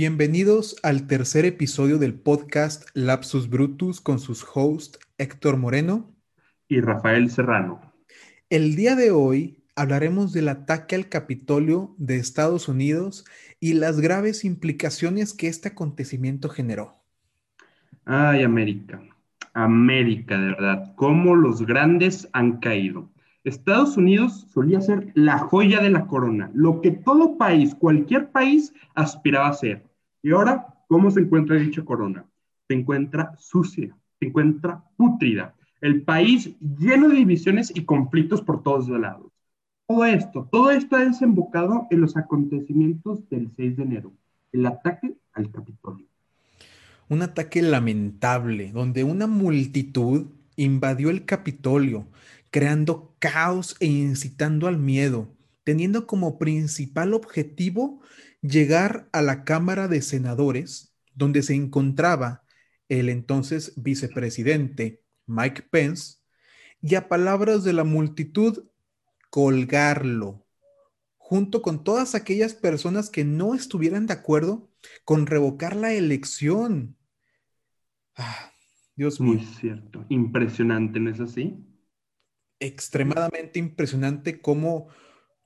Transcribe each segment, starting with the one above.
Bienvenidos al tercer episodio del podcast Lapsus Brutus con sus hosts Héctor Moreno y Rafael Serrano. El día de hoy hablaremos del ataque al Capitolio de Estados Unidos y las graves implicaciones que este acontecimiento generó. Ay, América, América, de verdad, cómo los grandes han caído. Estados Unidos solía ser la joya de la corona, lo que todo país, cualquier país, aspiraba a ser. Y ahora, ¿cómo se encuentra dicha corona? Se encuentra sucia, se encuentra pútrida. El país lleno de divisiones y conflictos por todos lados. Todo esto, todo esto ha desembocado en los acontecimientos del 6 de enero, el ataque al Capitolio. Un ataque lamentable, donde una multitud invadió el Capitolio, creando caos e incitando al miedo, teniendo como principal objetivo llegar a la Cámara de Senadores, donde se encontraba el entonces vicepresidente Mike Pence, y a palabras de la multitud, colgarlo, junto con todas aquellas personas que no estuvieran de acuerdo con revocar la elección. Ah, Dios mío. Muy cierto, impresionante, ¿no es así? Extremadamente impresionante cómo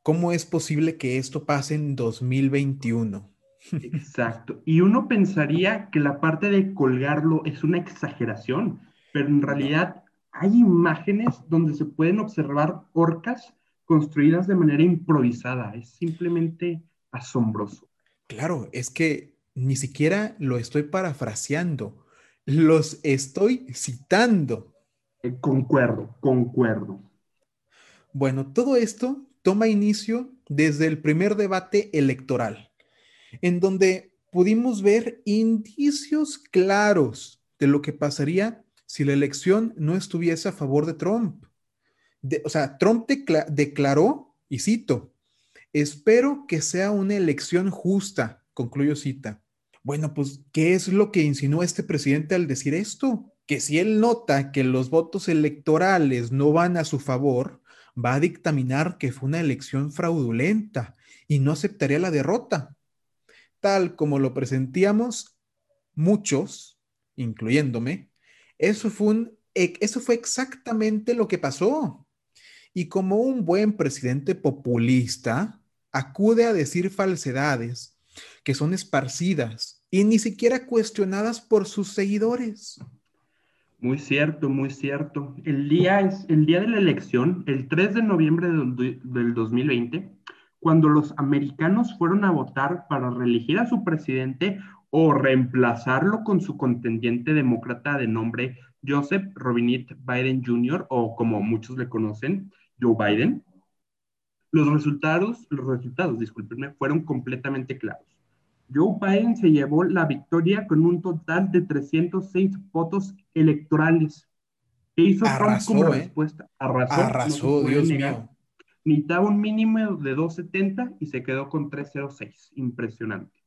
¿Cómo es posible que esto pase en 2021? Exacto. Y uno pensaría que la parte de colgarlo es una exageración, pero en realidad hay imágenes donde se pueden observar orcas construidas de manera improvisada. Es simplemente asombroso. Claro, es que ni siquiera lo estoy parafraseando, los estoy citando. Eh, concuerdo, concuerdo. Bueno, todo esto toma inicio desde el primer debate electoral, en donde pudimos ver indicios claros de lo que pasaría si la elección no estuviese a favor de Trump. o sea, Trump declaró, y cito, espero que sea una elección justa, concluyo cita. Bueno, pues, ¿qué es lo que insinuó este presidente al decir esto? Que si él nota que los votos electorales no van a su favor, va a dictaminar que fue una elección fraudulenta y no aceptaría la derrota. Tal como lo presentíamos muchos, incluyéndome, eso fue, exactamente lo que pasó. Y como un buen presidente populista, acude a decir falsedades que son esparcidas y ni siquiera cuestionadas por sus seguidores. Muy cierto, muy cierto. El día, es, el día de la elección, el 3 de noviembre del, 2020, cuando los americanos fueron a votar para reelegir a su presidente o reemplazarlo con su contendiente demócrata de nombre Joseph Robinette Biden Jr., o como muchos le conocen, Joe Biden, los resultados, los resultados, discúlpenme, fueron completamente claros. Joe Biden se llevó la victoria con un total de 306 votos electorales. ¿Qué hizo Trump como ¿eh? respuesta? Arrasó. Arrasó, Dios mío. Necesitaba un mínimo de 270 y se quedó con 306. Impresionante.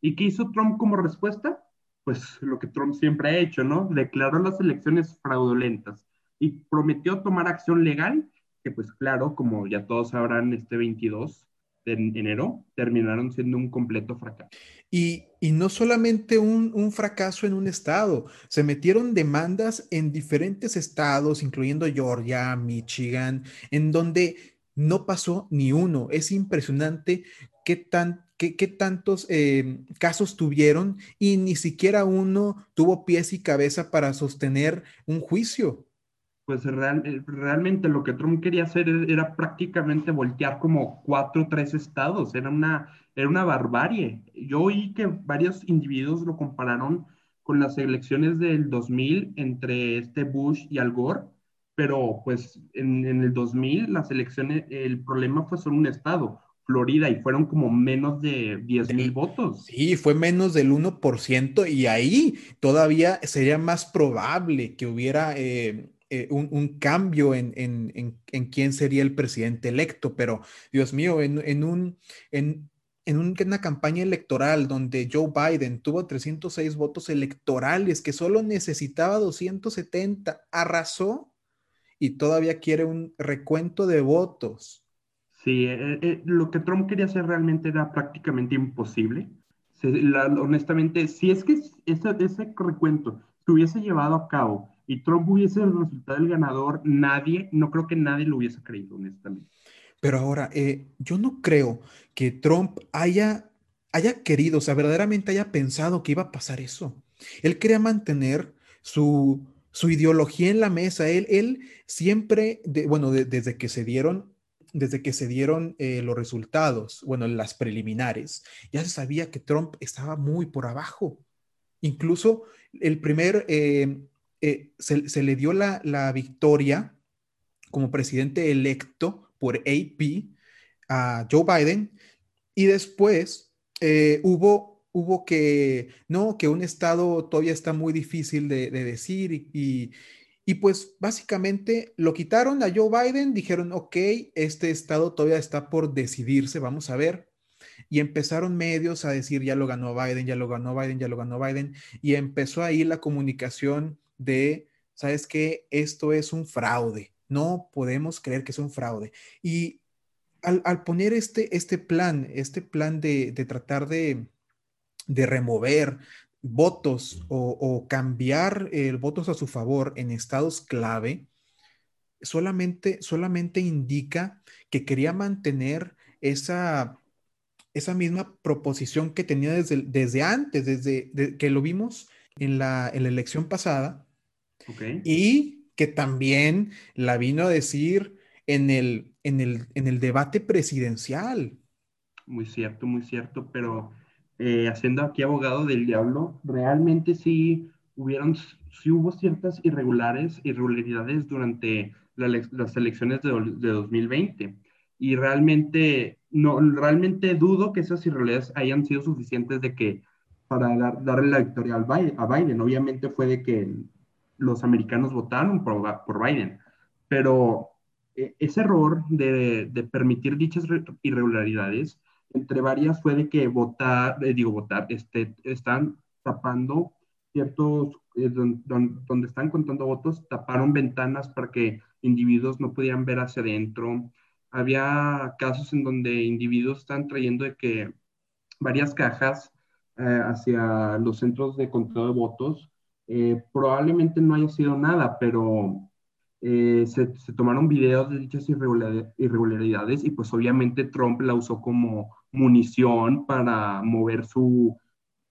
¿Y qué hizo Trump como respuesta? Pues lo que Trump siempre ha hecho, ¿no? Declaró las elecciones fraudulentas y prometió tomar acción legal, que pues claro, como ya todos sabrán, este 22 en enero terminaron siendo un completo fracaso. Y, no solamente un, un, fracaso en un estado, se metieron demandas en diferentes estados, incluyendo Georgia, Michigan, en donde no pasó ni uno. Es impresionante qué, tan, qué, tantos eh, casos tuvieron y ni siquiera uno tuvo pies y cabeza para sostener un juicio pues eh, realmente lo que Trump quería hacer e-, era prácticamente voltear como cuatro o tres estados, era una, era una barbarie. Yo oí que varios individuos lo compararon con las elecciones del 2000 entre este Bush y Al Gore, pero pues en, en el 2000 las elecciones, el problema fue solo un estado, Florida, y fueron como menos de 10 mil votos. Sí, fue menos del 1%, y ahí todavía sería más probable que hubiera eh, eh, un, cambio en, quién sería el presidente electo, pero Dios mío, en, un, en, una campaña electoral donde Joe Biden tuvo 306 votos electorales, que solo necesitaba 270, arrasó y todavía quiere un recuento de votos. Sí, eh, eh, lo que Trump quería hacer realmente era prácticamente imposible. honestamente, si es que ese, ese recuento se hubiese llevado a cabo y Trump hubiese resultado el ganador, nadie, no creo que nadie lo hubiese creído, honestamente. Pero ahora, eh, yo no creo que Trump haya, haya querido, o sea, verdaderamente haya pensado que iba a pasar eso. Él quería mantener su, su ideología en la mesa. Él, él siempre, bueno, desde que se dieron, desde que se dieron eh, los resultados, bueno, las preliminares, ya se sabía que Trump estaba muy por abajo. Incluso el primer, eh, eh, se, le dio la, victoria como presidente electo por AP a Joe Biden y después hubo hubo que, no, que un estado todavía está muy difícil de, decir y, y, pues básicamente lo quitaron a Joe Biden, dijeron, ok, este estado todavía está por decidirse, vamos a ver. Y empezaron medios a decir, ya lo ganó Biden, ya lo ganó Biden, ya lo ganó Biden. Y empezó ahí la comunicación de, ¿sabes qué? Esto es un fraude. No podemos creer que es un fraude. Y al, al poner este, este plan, este plan de, de tratar de, de remover votos o, cambiar eh, votos a su favor en estados clave, solamente, solamente indica que quería mantener esa, esa misma proposición que tenía desde, desde antes, desde que lo vimos en la, elección pasada, y que también la vino a decir en el, en el, en el debate presidencial. Muy cierto, muy cierto, pero eh, haciendo aquí abogado del diablo, realmente sí hubieron, sí hubo ciertas irregulares, irregularidades durante las elecciones de, de, 2020. Y realmente, no, realmente dudo que esas irregularidades hayan sido suficientes de que para darle la victoria al a Biden. Obviamente fue de que los americanos votaron por, Biden, pero eh, ese error de, de permitir dichas irregularidades entre varias fue de que votar, eh, digo votar, este, están tapando ciertos, eh, donde están contando votos, taparon ventanas para que individuos no pudieran ver hacia adentro. Había casos en donde individuos están trayendo de que varias cajas eh, hacia los centros de conteo de votos. Probablemente no haya sido nada, pero se, se, tomaron videos de dichas irregularidades y pues obviamente Trump la usó como munición para mover su,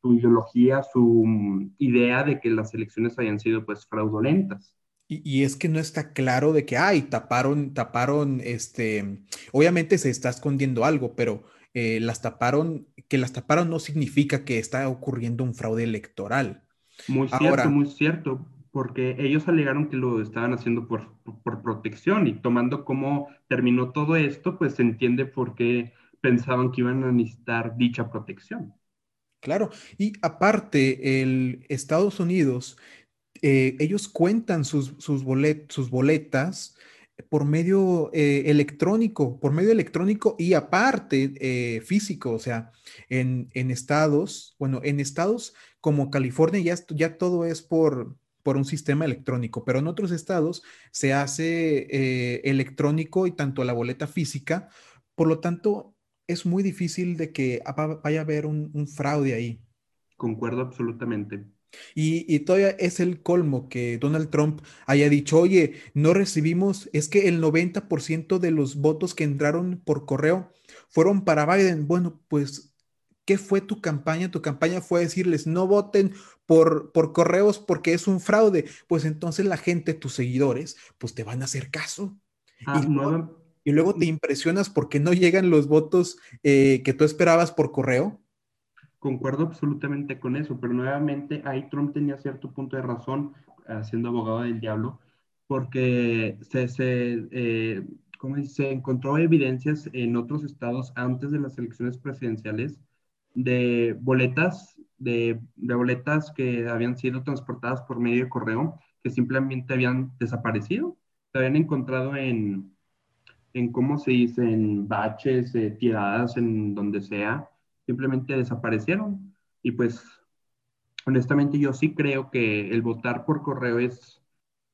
ideología, su mm, idea de que las elecciones hayan sido pues fraudulentas. Y, es que no está claro de que, ay, taparon, taparon, este, obviamente se está escondiendo algo, pero eh, las taparon, que las taparon no significa que está ocurriendo un fraude electoral. Muy cierto, muy cierto, porque ellos alegaron que lo estaban haciendo por, por protección y tomando cómo terminó todo esto, pues se entiende por qué pensaban que iban a necesitar dicha protección. Claro, y aparte, el Estados Unidos, eh, ellos cuentan sus, sus, sus boletas por medio eh, electrónico, por medio electrónico y aparte eh, físico, o sea, en, en, estados, bueno, en estados como California ya, ya todo es por, por un sistema electrónico, pero en otros estados se hace electrónico y tanto la boleta física, por lo tanto, es muy difícil de que vaya a haber un, fraude ahí. Concuerdo absolutamente. Y, todavía es el colmo que Donald Trump haya dicho, oye, no recibimos, es que el 90% de los votos que entraron por correo fueron para Biden. Bueno, pues, ¿qué fue tu campaña? Tu campaña fue decirles, no voten por, por correos porque es un fraude. Pues entonces la gente, tus seguidores, pues te van a hacer caso. Ah, y y luego te impresionas porque no llegan los votos eh, que tú esperabas por correo. Concuerdo absolutamente con eso, pero nuevamente ahí Trump tenía cierto punto de razón, eh, siendo abogado del diablo, porque se, se, eh, se encontró evidencias en otros estados antes de las elecciones presidenciales de boletas, de, de boletas que habían sido transportadas por medio de correo, que simplemente habían desaparecido, se habían encontrado en, en cómo se dice, en baches, eh, tiradas, en donde sea, simplemente desaparecieron. Y pues, honestamente, yo sí creo que el votar por correo es,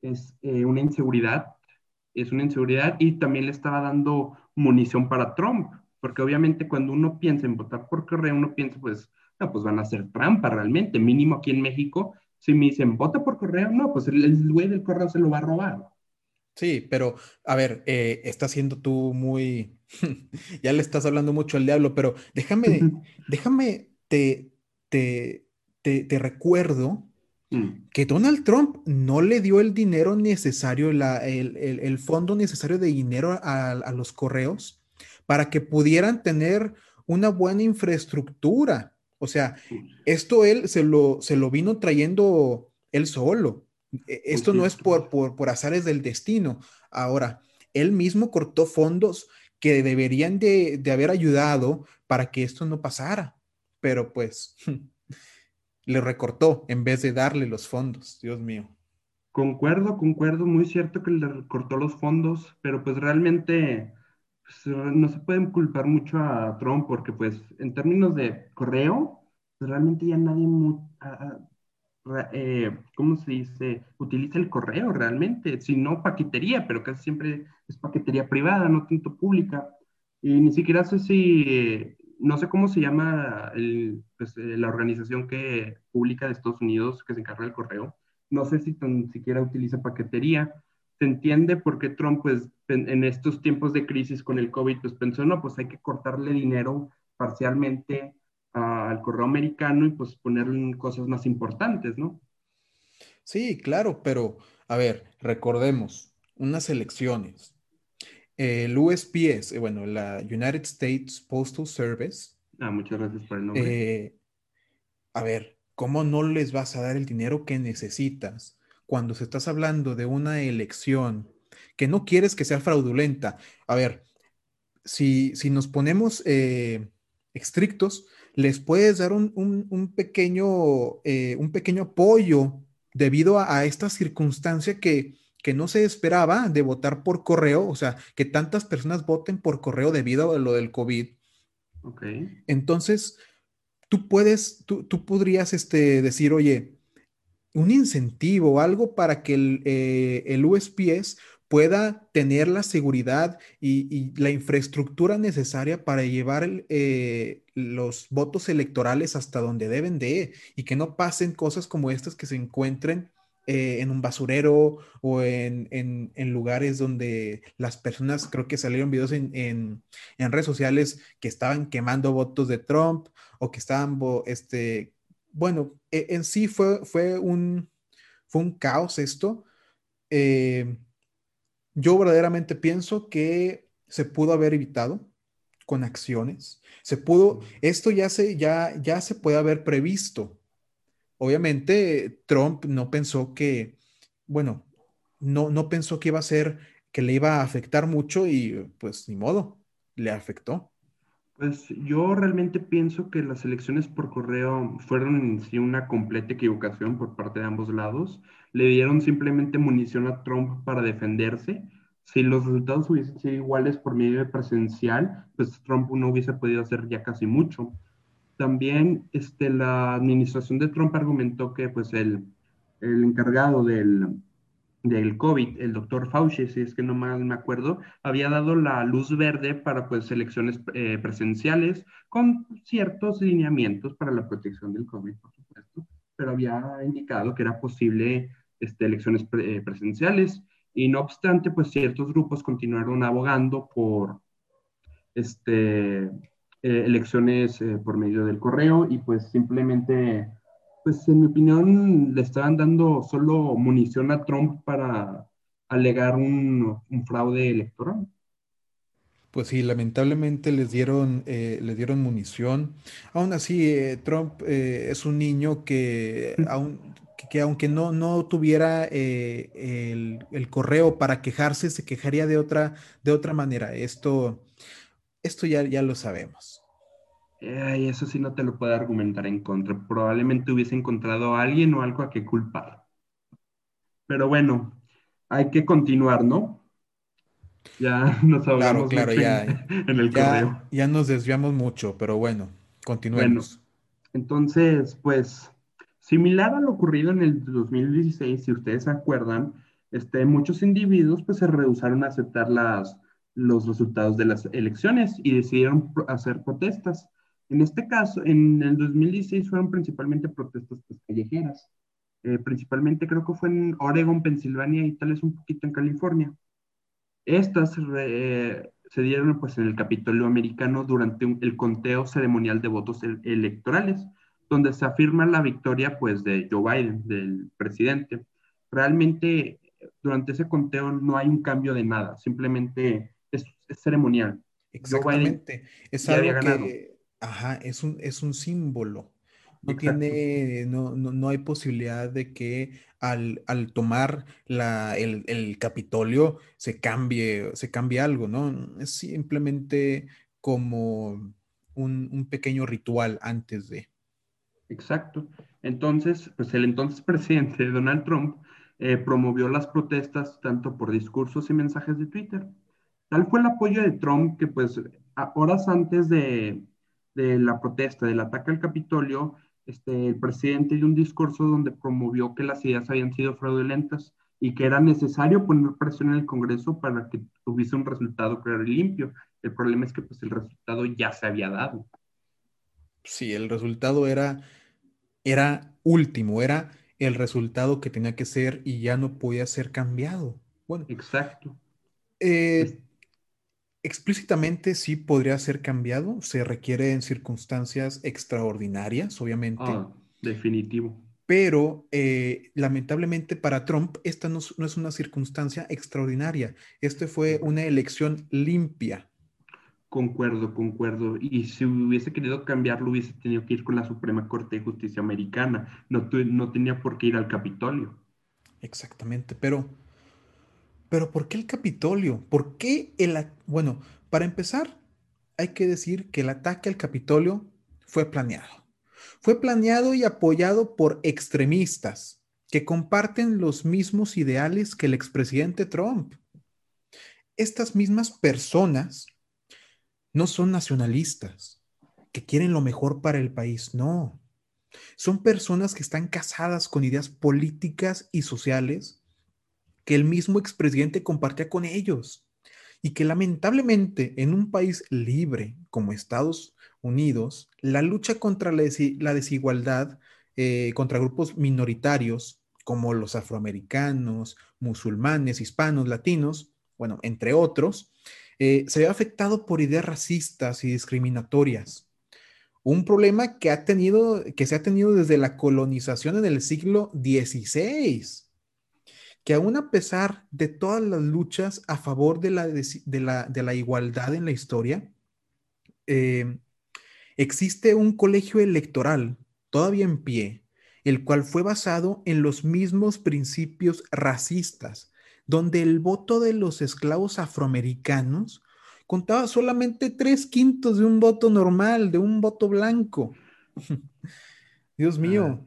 es eh, una inseguridad, es una inseguridad y también le estaba dando munición para Trump, porque obviamente cuando uno piensa en votar por correo, uno piensa, pues, no, pues van a hacer trampa realmente, mínimo aquí en México. Si me dicen, vota por correo, no, pues el, güey del correo se lo va a robar. Sí, pero a ver, eh, estás siendo tú muy, ya le estás hablando mucho al diablo, pero déjame, déjame, te, te, te, recuerdo mm. que Donald Trump no le dio el dinero necesario, el, fondo necesario de dinero a, los correos para que pudieran tener una buena infraestructura. O sea, esto él se lo, se lo vino trayendo él solo. E, esto no es por, por, por azares del destino. Ahora, él mismo cortó fondos que deberían de, de, haber ayudado para que esto no pasara, pero pues le recortó en vez de darle los fondos, Dios mío. Concuerdo, concuerdo, muy cierto que le recortó los fondos, pero pues realmente no se pueden culpar mucho a Trump porque pues en términos de correo, pues, realmente ya nadie, eh, ¿cómo se dice? Utiliza el correo realmente, si no paquetería, pero casi siempre es paquetería privada, no tanto pública. Y ni siquiera sé si, no sé cómo se llama pues, eh, la organización que publica de Estados Unidos que se encarga del correo. No sé si tan siquiera utiliza paquetería. Se entiende porque Trump, pues, en estos tiempos de crisis con el COVID, pues pensó, no, pues hay que cortarle dinero parcialmente al correo americano y pues ponerle cosas más importantes, ¿no? Sí, claro, pero a ver, recordemos, unas elecciones. El USPS, eh, bueno, la United States Postal Service. Ah, muchas gracias por el nombre. Eh, a ver, ¿cómo no les vas a dar el dinero que necesitas cuando se estás hablando de una elección que no quieres que sea fraudulenta? A ver, si, si nos ponemos eh, estrictos, les puedes dar un, pequeño, eh, un pequeño apoyo debido a, esta circunstancia que, no se esperaba de votar por correo, o sea, que tantas personas voten por correo debido a lo del COVID. Entonces, tú puedes, tú, podrías este, decir, oye, un incentivo, algo para que el, eh, el USPS pueda tener la seguridad y, la infraestructura necesaria para llevar eh, los votos electorales hasta donde deben de y que no pasen cosas como estas que se encuentren eh, en un basurero o en, lugares donde las personas, creo que salieron videos en, redes sociales que estaban quemando votos de Trump o que estaban, este, bueno, e, en sí fue, fue, un, fue un caos esto. Eh, yo verdaderamente pienso que se pudo haber evitado con acciones. Se pudo, esto ya se, ya, ya se puede haber previsto. Obviamente, Trump no pensó que, bueno, no, no pensó que iba a ser, que le iba a afectar mucho y pues ni modo, le afectó. Pues yo realmente pienso que las elecciones por correo fueron en sí una completa equivocación por parte de ambos lados. Le dieron simplemente munición a Trump para defenderse. Si los resultados hubiesen sido iguales por medio presencial, pues Trump no hubiese podido hacer ya casi mucho. También este, la administración de Trump argumentó que pues el, el encargado del, del COVID, el doctor Fauci, si es que no mal me acuerdo, había dado la luz verde para pues elecciones eh, presenciales con ciertos lineamientos para la protección del COVID, por supuesto, pero había indicado que era posible este, elecciones eh, presenciales. Y no obstante, pues ciertos grupos continuaron abogando por este, eh, elecciones por medio del correo y pues simplemente pues en mi opinión le estaban dando solo munición a Trump para alegar un, fraude electoral. Pues sí, lamentablemente les dieron, eh, les dieron munición. Aún así, eh, Trump eh, es un niño que, que, aunque no, no tuviera el, el, correo para quejarse, se quejaría de otra, de otra manera. Esto, esto ya, ya lo sabemos. Eso sí no te lo puedo argumentar en contra. Probablemente hubiese encontrado a alguien o algo a que culpar. Pero bueno, hay que continuar, ¿no? Ya nos hablamos claro, ya, en el correo. Ya nos desviamos mucho, pero bueno, continuemos. Bueno, entonces, pues, similar a lo ocurrido en el 2016, si ustedes se acuerdan, este, muchos individuos pues se rehusaron a aceptar las, los resultados de las elecciones y decidieron hacer protestas En este caso, en el 2016 fueron principalmente protestas pues, callejeras. Eh, principalmente creo que fue en Oregon, Pensilvania y tal vez un poquito en California. Estas se dieron pues en el Capitolio americano durante el conteo ceremonial de votos electorales, donde se afirma la victoria pues de Joe Biden, del presidente. Realmente durante ese conteo no hay un cambio de nada, simplemente es, ceremonial. Exactamente. Es algo que, ajá, es un, es un símbolo. No tiene, no, no, no, hay posibilidad de que al, al tomar la, el, el, Capitolio se cambie, se cambie algo, ¿no? Es simplemente como un, un pequeño ritual antes de. Exacto. Entonces, pues el entonces presidente Donald Trump eh, promovió las protestas tanto por discursos y mensajes de Twitter. Tal fue el apoyo de Trump que pues horas antes de, de la protesta, del ataque al Capitolio, este, el presidente dio un discurso donde promovió que las ideas habían sido fraudulentas y que era necesario poner presión en el Congreso para que tuviese un resultado claro y limpio. El problema es que pues el resultado ya se había dado. Sí, el resultado era, era último, era el resultado que tenía que ser y ya no podía ser cambiado. Bueno. Exacto. Eh, explícitamente sí podría ser cambiado, se requiere en circunstancias extraordinarias, obviamente. Ah, definitivo. Pero eh, lamentablemente para Trump esta no, es una circunstancia extraordinaria, esta fue una elección limpia. Concuerdo, concuerdo. Y si hubiese querido cambiarlo, hubiese tenido que ir con la Suprema Corte de Justicia Americana. No, no tenía por qué ir al Capitolio. Exactamente, pero pero ¿por qué el Capitolio? ¿Por qué el... Bueno, para empezar, hay que decir que el ataque al Capitolio fue planeado. Fue planeado y apoyado por extremistas que comparten los mismos ideales que el expresidente Trump. Estas mismas personas no son nacionalistas, que quieren lo mejor para el país, no. Son personas que están casadas con ideas políticas y sociales que el mismo expresidente compartía con ellos y que lamentablemente en un país libre como Estados Unidos, la lucha contra la, desigualdad eh, contra grupos minoritarios como los afroamericanos, musulmanes, hispanos, latinos, bueno, entre otros, eh, se ve afectado por ideas racistas y discriminatorias. Un problema que, ha tenido, que se ha tenido desde la colonización en el siglo XVI que aún a pesar de todas las luchas a favor de la, de la, igualdad en la historia, eh, existe un colegio electoral todavía en pie, el cual fue basado en los mismos principios racistas, donde el voto de los esclavos afroamericanos contaba solamente tres quintos de un voto normal, de un voto blanco. Dios mío,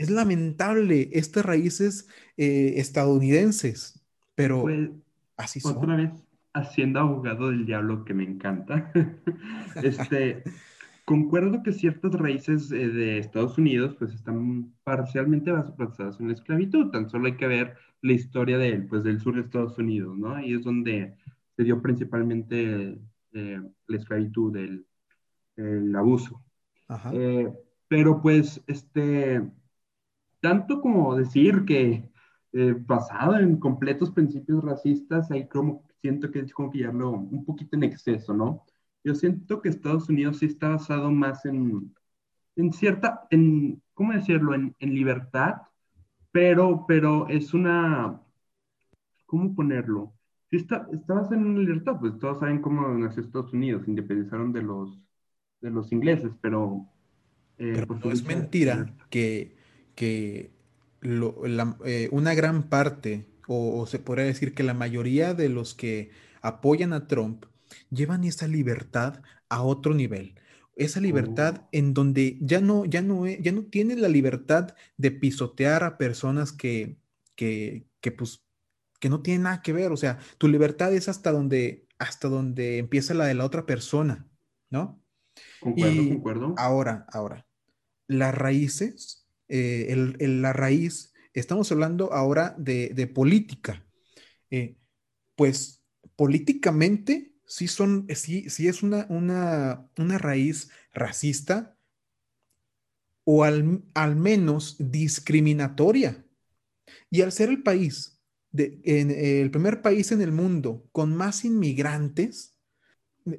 es lamentable estas raíces eh, estadounidenses, pero pues, así son. Otra vez, haciendo abogado del diablo que me encanta. este, concuerdo que ciertas raíces eh, de Estados Unidos pues están parcialmente basadas en la esclavitud. Tan solo hay que ver la historia de, pues, del sur de Estados Unidos, ¿no? Ahí es donde se dio principalmente eh, la esclavitud, el, el abuso. pero pues, este, tanto como decir que eh, basado en completos principios racistas, ahí como siento que es como pillarlo un poquito en exceso, ¿no? Yo siento que Estados Unidos sí está basado más en, en cierta, en, ¿cómo decirlo?, en, en libertad, pero, pero es una, ¿cómo ponerlo? Si está, está basado en libertad, pues todos saben cómo nació Estados Unidos, independizaron de los, de los ingleses, pero... Eh, pero no es mentira que que eh, una gran parte, o, se podría decir que la mayoría de los que apoyan a Trump, llevan esa libertad a otro nivel. Esa libertad oh. en donde ya no, ya no, ya no tienes la libertad de pisotear a personas que, que, que, pues, que no tienen nada que ver. O sea, tu libertad es hasta donde, hasta donde empieza la de la otra persona, ¿no? Concuerdo, concuerdo. Ahora, ahora, las raíces eh, la raíz, estamos hablando ahora de, política. Eh, pues políticamente sí son, sí, sí es una, una, una raíz racista o al, al, menos discriminatoria. Y al ser el país, de, el primer país en el mundo con más inmigrantes,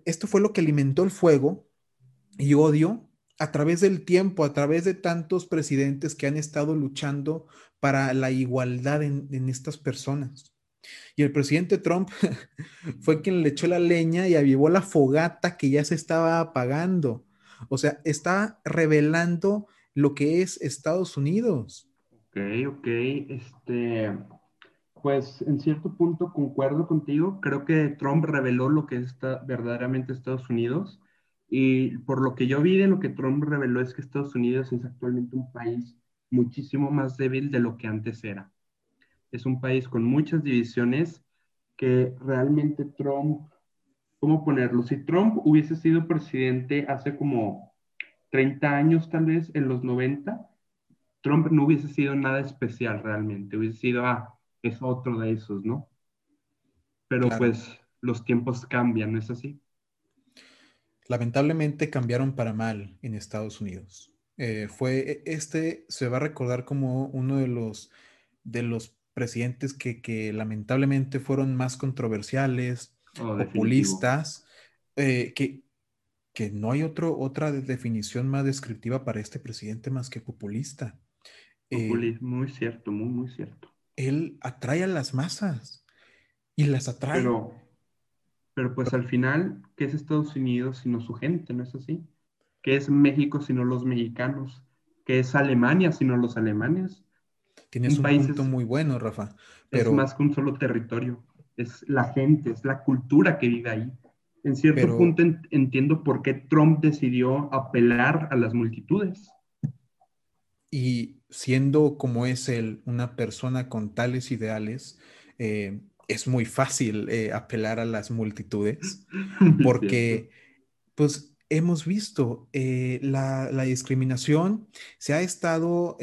esto fue lo que alimentó el fuego y odio a través del tiempo, a través de tantos presidentes que han estado luchando para la igualdad en, estas personas. Y el presidente Trump fue quien le echó la leña y avivó la fogata que ya se estaba apagando. O sea, está revelando lo que es Estados Unidos. Ok, ok. Este, pues en cierto punto concuerdo contigo. Creo que Trump reveló lo que es verdaderamente Estados Unidos. Y por lo que yo vi de lo que Trump reveló es que Estados Unidos es actualmente un país muchísimo más débil de lo que antes era es un país con muchas divisiones que realmente Trump, ¿cómo ponerlo? Si Trump hubiese sido presidente hace como 30 años tal vez, en los 90, Trump no hubiese sido nada especial realmente, hubiese sido, ah, es otro de esos, ¿no? Pero pues los tiempos cambian, ¿no es así? Lamentablemente cambiaron para mal en Estados Unidos. Eh, fue, e, este se va a recordar como uno de los, de los presidentes que, lamentablemente fueron más controversiales, oh, populistas, eh, que, que no hay otro, otra definición más descriptiva para este presidente más que populista. Eh, muy cierto, muy, muy cierto. Él atrae a las masas y las atrae. Pero, pero pues al final, ¿qué es Estados Unidos sino su gente? ¿No es así? ¿Qué es México sino los mexicanos? ¿Qué es Alemania sino los alemanes? Tienes un, punto muy bueno, Rafa. Pero... Es más que un solo territorio. Es la gente, es la cultura que vive ahí. En cierto punto entiendo por qué Trump decidió apelar a las multitudes. Y siendo como es él, una persona con tales ideales, eh, es muy fácil eh, apelar a las multitudes porque, pues, hemos visto eh, la, la, discriminación se ha estado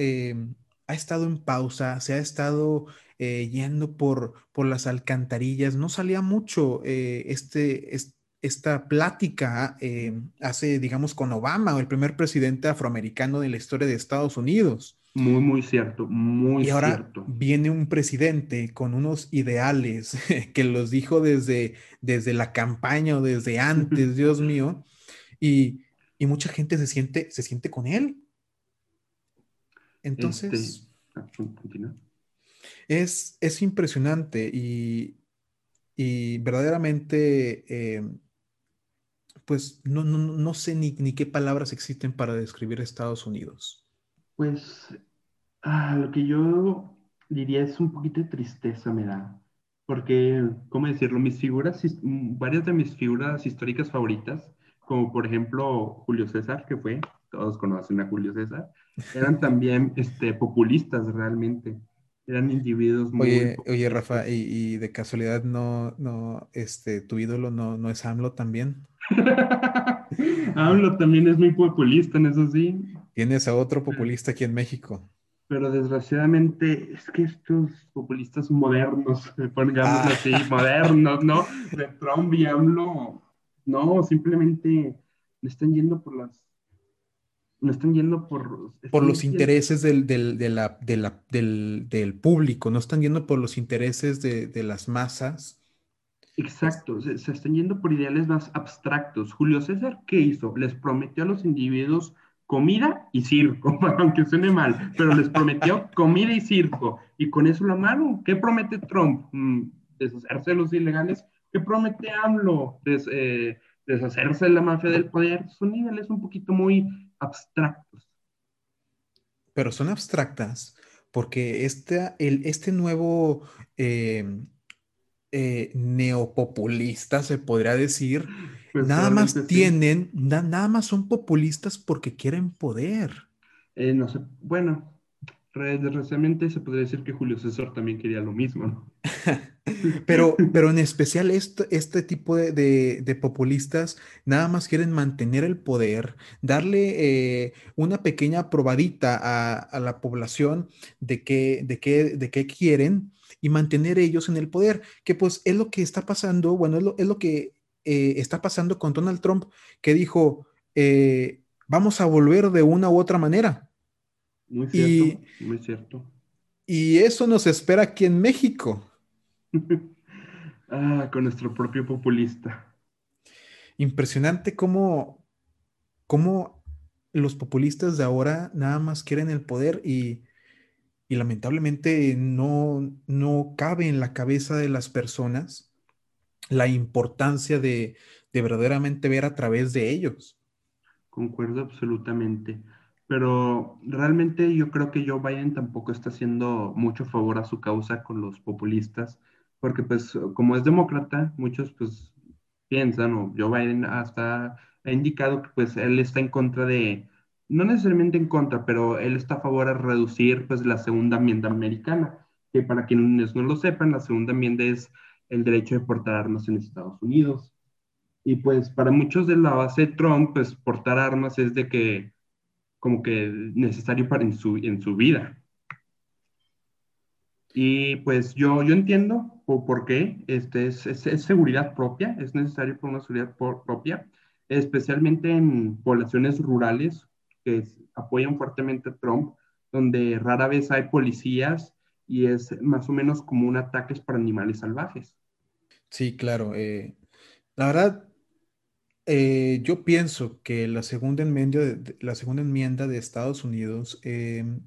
ha estado en pausa, se ha estado eh, yendo por, por las alcantarillas. No salía mucho eh, este, esta plática eh, hace, digamos, con Obama, el primer presidente afroamericano de la historia de Estados Unidos. Muy, muy cierto, muy y ahora Viene un presidente con unos ideales que los dijo desde, desde la campaña o desde antes, Dios mío, y, y mucha gente se siente, se siente con él. Entonces, este, ah, es, es, impresionante y, y verdaderamente, eh, pues no, no, no sé ni, ni, qué palabras existen para describir Estados Unidos. Pues ah, lo que yo diría es un poquito de tristeza me da, porque, ¿cómo decirlo? Mis figuras, varias de mis figuras históricas favoritas, como por ejemplo Julio César, que fue, todos conocen a Julio César, eran también este, populistas realmente. Eran individuos muy... Oye, oye Rafa, ¿y, de casualidad no, no, este, tu ídolo no, no es AMLO también? AMLO también es muy populista, en eso sí. Tienes a otro populista aquí en México. Pero desgraciadamente es que estos populistas modernos, pongámoslo ah. así, modernos, ¿no? De Trump y AMLO, no, simplemente están yendo por las no están yendo por... Por los intereses del, del, de la, del, del, público, no están yendo por los intereses de, de las masas. Exacto, se, se, están yendo por ideales más abstractos. Julio César, ¿qué hizo? Les prometió a los individuos comida y circo, aunque suene mal, pero les prometió comida y circo. Y con eso la mano, ¿qué promete Trump? Mm, deshacerse de los ilegales. ¿Qué promete AMLO? Eh, deshacerse de la mafia del poder. Son ideales un poquito muy abstractos. Pero son abstractas porque este, el, este nuevo eh, eh, neopopulista, se podría decir, pues nada más tienen, nada más son populistas porque quieren poder. Eh, no sé, bueno, Desgraciadamente se podría decir que Julio César también quería lo mismo. pero, pero en especial este, este tipo de, populistas nada más quieren mantener el poder, darle eh, una pequeña probadita a, la población de qué, de, qué, de qué quieren y mantener ellos en el poder, que pues es lo que está pasando, bueno, es lo, es lo que eh, está pasando con Donald Trump, que dijo, eh, vamos a volver de una u otra manera. Muy cierto, muy cierto. Y eso nos espera aquí en México. ah, con nuestro propio populista. Impresionante cómo, cómo los populistas de ahora nada más quieren el poder y, lamentablemente no, no cabe en la cabeza de las personas la importancia de, de verdaderamente ver a través de ellos. Concuerdo absolutamente. Pero realmente yo creo que Joe Biden tampoco está haciendo mucho favor a su causa con los populistas, porque pues como es demócrata, muchos pues piensan, o Joe Biden hasta ha indicado que pues él está en contra de, no necesariamente en contra, pero él está a favor de reducir pues la segunda enmienda americana, que para quienes no lo sepan, la segunda enmienda es el derecho de portar armas en Estados Unidos. Y pues para muchos de la base de Trump, pues portar armas es de que como que necesario para en su, en su vida. Y pues yo, yo entiendo por, qué este es, es, seguridad propia, es necesario por una seguridad propia, especialmente en poblaciones rurales que apoyan fuertemente a Trump, donde rara vez hay policías y es más o menos como un ataque para animales salvajes. Sí, claro. Eh, la verdad, eh, yo pienso que la segunda enmienda de, la segunda enmienda de Estados Unidos em,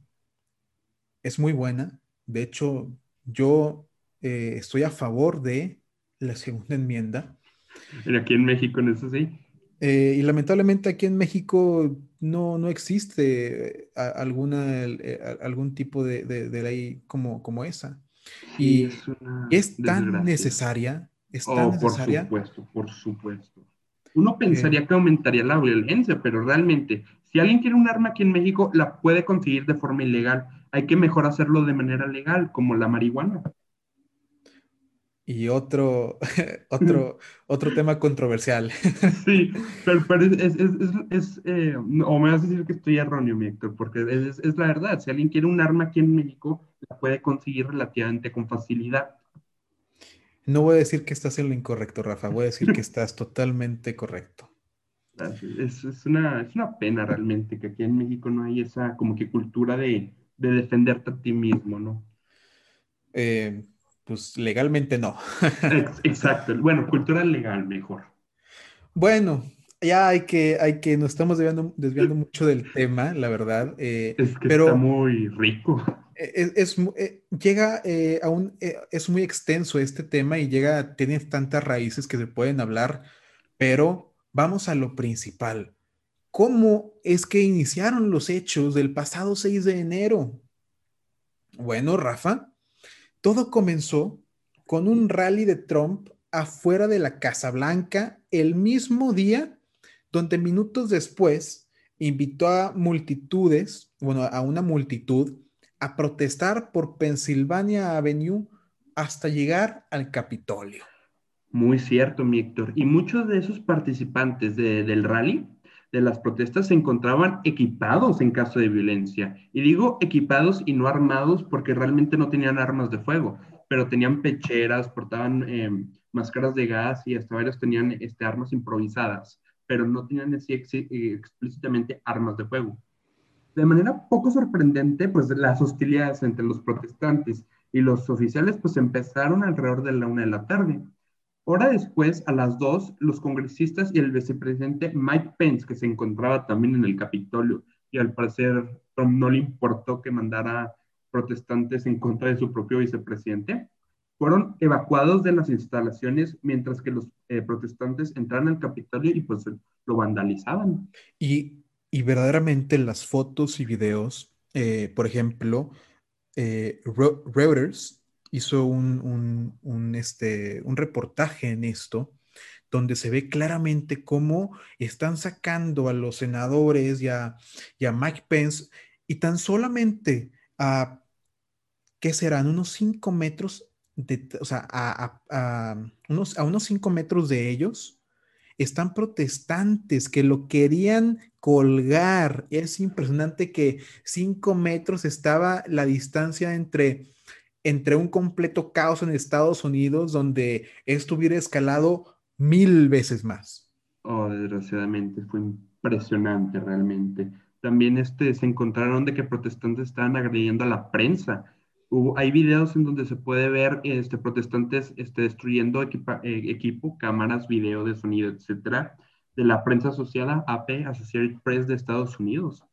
es muy buena. De hecho, yo eh, estoy a favor de la segunda enmienda. ¿Y aquí en México en eso sí? Eh, y lamentablemente aquí en México no, no existe alguna, algún tipo de, ley como, como esa. y es, tan necesaria, es tan oh, necesaria. Por supuesto, por supuesto. Uno pensaría que aumentaría la violencia, pero realmente, si alguien quiere un arma aquí en México, la puede conseguir de forma ilegal. Hay que mejor hacerlo de manera legal, como la marihuana. Y otro, otro, otro tema controversial. Sí, pero, es, eh, o me vas a decir que estoy erróneo, mi Héctor, porque es, la verdad. Si alguien quiere un arma aquí en México, la puede conseguir relativamente con facilidad. No voy a decir que estás en lo incorrecto, Rafa, voy a decir que estás totalmente correcto. Es, una, pena realmente que aquí en México no hay esa como que cultura de, defenderte a ti mismo, ¿no? Eh, pues legalmente no. Exacto, bueno, cultura legal mejor. Bueno, ya hay que, hay que, nos estamos desviando, desviando mucho del tema, la verdad. Eh, es que está muy rico. E, es, eh, llega eh, a un, eh, es muy extenso este tema y llega, tiene tantas raíces que se pueden hablar, pero vamos a lo principal. ¿Cómo es que iniciaron los hechos del pasado 6 de enero? Bueno, Rafa, todo comenzó con un rally de Trump afuera de la Casa Blanca el mismo día donde minutos después invitó a multitudes, bueno, a una multitud a protestar por Pennsylvania Avenue hasta llegar al Capitolio. Muy cierto, mi Héctor. Y muchos de esos participantes del rally, de las protestas, se encontraban equipados en caso de violencia. Y digo equipados y no armados porque realmente no tenían armas de fuego, pero tenían pecheras, portaban em, máscaras de gas y hasta varios tenían este, armas improvisadas, pero no tenían así explícitamente armas de fuego. De manera poco sorprendente, pues las hostilidades entre los protestantes y los oficiales pues empezaron alrededor de la una de la tarde. Hora después, a las dos, los congresistas y el vicepresidente Mike Pence, que se encontraba también en el Capitolio, y al parecer Trump no le importó que mandara protestantes en contra de su propio vicepresidente, fueron evacuados de las instalaciones mientras que los eh, protestantes entraron al Capitolio y pues lo vandalizaban. Y y verdaderamente las fotos y videos, eh, por ejemplo, eh, Reuters hizo un, este, un reportaje en esto, donde se ve claramente cómo están sacando a los senadores y a, Mike Pence, y tan solamente a, ¿qué serán? Unos cinco metros, de, o sea, a, unos, a unos cinco metros de ellos, están protestantes que lo querían colgar. Es impresionante que cinco metros estaba la distancia entre, entre un completo caos en Estados Unidos, donde esto hubiera escalado mil veces más. Oh, desgraciadamente, fue impresionante realmente. También este, se encontraron de que protestantes estaban agrediendo a la prensa. Hubo, hay videos en donde se puede ver este, protestantes este, destruyendo eh, equipo, cámaras, video de sonido, etcétera, de la prensa asociada AP, Associated Press de Estados Unidos.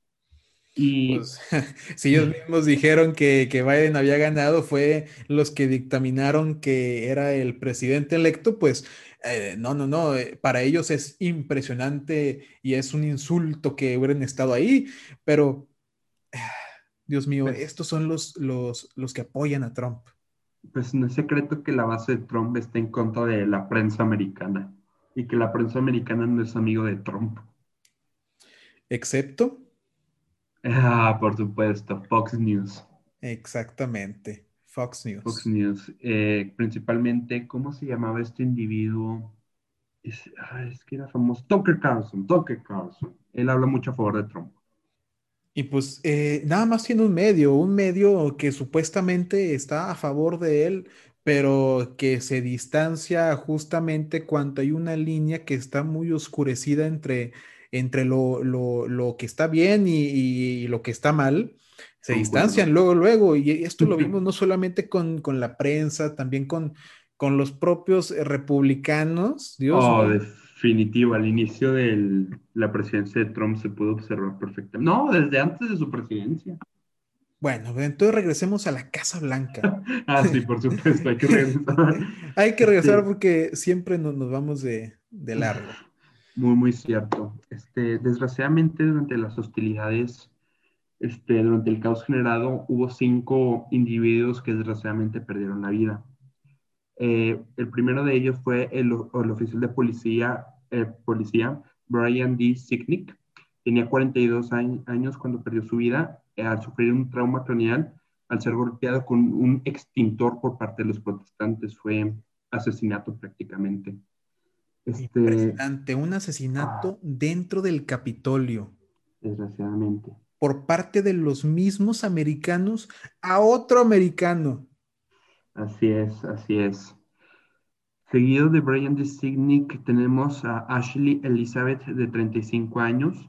Y pues, si ellos mismos dijeron que, que, Biden había ganado, fue los que dictaminaron que era el presidente electo, pues eh, no, no, no, eh, para ellos es impresionante y es un insulto que hubieran estado ahí, pero Dios mío, pues estos son los, los, los que apoyan a Trump. Pues no es secreto que la base de Trump está en contra de la prensa americana y que la prensa americana no es amigo de Trump. Excepto Ah, por supuesto, Fox News. Exactamente, Fox News. Fox News. Eh, principalmente, ¿cómo se llamaba este individuo? Es, ah, es, que era famoso. Tucker Carlson, Tucker Carlson. Él habla mucho a favor de Trump. Y pues eh, nada más tiene un medio, un medio que supuestamente está a favor de él, pero que se distancia justamente cuando hay una línea que está muy oscurecida entre entre lo, lo, lo que está bien y, y, lo que está mal, se distancian luego, luego. Y esto lo vimos no solamente con, con la prensa, también con, con los propios eh, republicanos. Dios oh, definitivo. Al inicio de la presidencia de Trump se pudo observar perfectamente. No, desde antes de su presidencia. Bueno, entonces regresemos a la Casa Blanca. ah, sí, por supuesto, hay que regresar. hay que regresar porque siempre nos, nos vamos de, de largo. Muy, muy cierto. Este, desgraciadamente, durante las hostilidades, este, durante el caos generado, hubo cinco individuos que desgraciadamente perdieron la vida. Eh, el primero de ellos fue el, oficial de policía, eh, policía Brian D. Sicknick. Tenía 42 años cuando perdió su vida eh, al sufrir un trauma craneal al ser golpeado con un extintor por parte de los protestantes. Fue asesinato prácticamente. Este, un asesinato ah. dentro del Capitolio. Desgraciadamente. Por parte de los mismos americanos a otro americano. Así es, así es. Seguido de Brian Designick tenemos a Ashley Elizabeth de 35 años.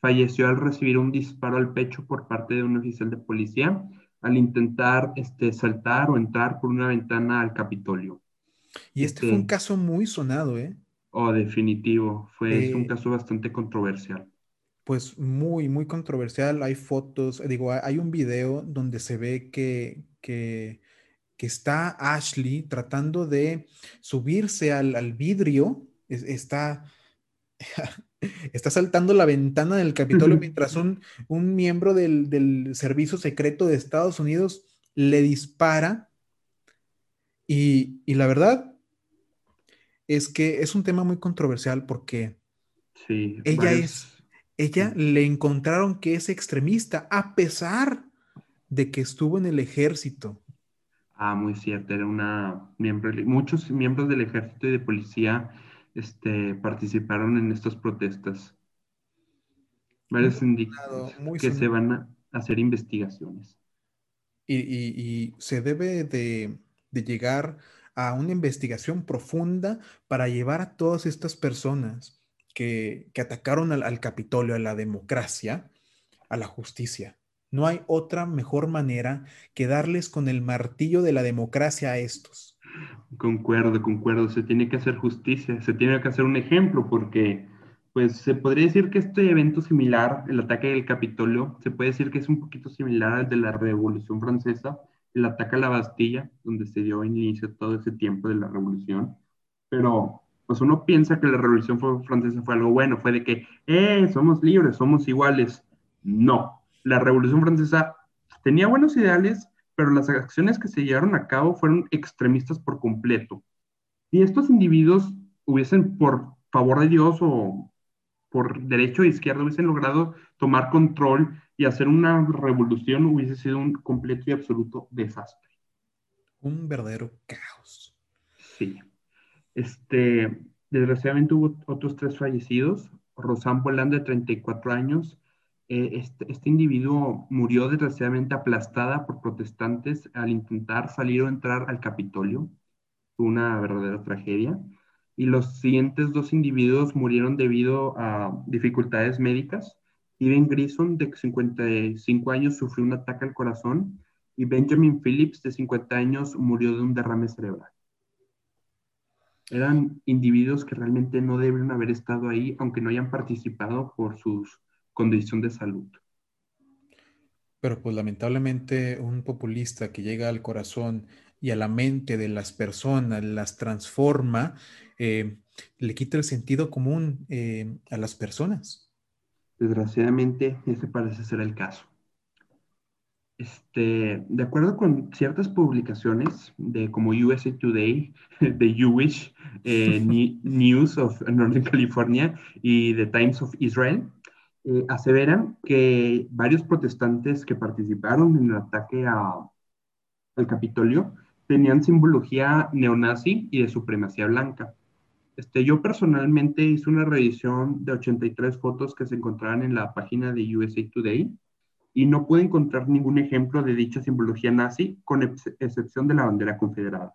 Falleció al recibir un disparo al pecho por parte de un oficial de policía al intentar este, saltar o entrar por una ventana al Capitolio. Y este, fue un este caso muy sonado, ¿eh? Oh, definitivo. Fue un eh, caso bastante controversial. Pues muy, muy controversial. Hay fotos, digo, hay un video donde se ve que, que, está Ashley tratando de subirse al, vidrio. está, está saltando la ventana del Capitolio mientras un, un miembro del, del Servicio Secreto de Estados Unidos le dispara. Y, y la verdad, es que es un tema muy controversial porque ella es, ella le encontraron que es extremista a pesar de que estuvo en el ejército. Ah, muy cierto, era una miembro, muchos miembros del ejército y de policía este, participaron en estas protestas. Varios indicados que se van a hacer investigaciones. Y, se debe de, de llegar a una investigación profunda para llevar a todas estas personas que, atacaron al, Capitolio, a la democracia, a la justicia. No hay otra mejor manera que darles con el martillo de la democracia a estos. Concuerdo, concuerdo. Se tiene que hacer justicia, se tiene que hacer un ejemplo porque, pues, se podría decir que este evento similar, el ataque del Capitolio, se puede decir que es un poquito similar al de la Revolución Francesa, el ataque a la Bastilla, donde se dio inicio todo ese tiempo de la revolución. Pero, pues uno piensa que la revolución francesa fue algo bueno, fue de que, eh, somos libres, somos iguales. No, la revolución francesa tenía buenos ideales, pero las acciones que se llevaron a cabo fueron extremistas por completo. Si estos individuos hubiesen, por favor de Dios o por derecho e izquierda, hubiesen logrado tomar control y hacer una revolución hubiese sido un completo y absoluto desastre. Un verdadero caos. Sí. Este, desgraciadamente hubo otros tres fallecidos. Rosan Bolán, de 34 años. Eh, este, este, individuo murió desgraciadamente aplastada por protestantes al intentar salir o entrar al Capitolio. Fue una verdadera tragedia. y los siguientes dos individuos murieron debido a dificultades médicas. Steven Grison, de 55 años, sufrió un ataque al corazón y Benjamin Phillips, de 50 años, murió de un derrame cerebral. Eran individuos que realmente no deben haber estado ahí, aunque no hayan participado por su condición de salud. Pero pues lamentablemente un populista que llega al corazón y a la mente de las personas, las transforma, eh, le quita el sentido común eh, a las personas. Desgraciadamente, ese parece ser el caso. Este, de acuerdo con ciertas publicaciones de como USA Today, The Jewish eh, News of Northern California y The Times of Israel, aseveran que varios protestantes que participaron en el ataque al Capitolio tenían simbología neonazi y de supremacía blanca. Este, yo personalmente hice una revisión de 83 fotos que se encontraban en la página de USA Today y no pude encontrar ningún ejemplo de dicha simbología nazi, con excepción de la bandera confederada.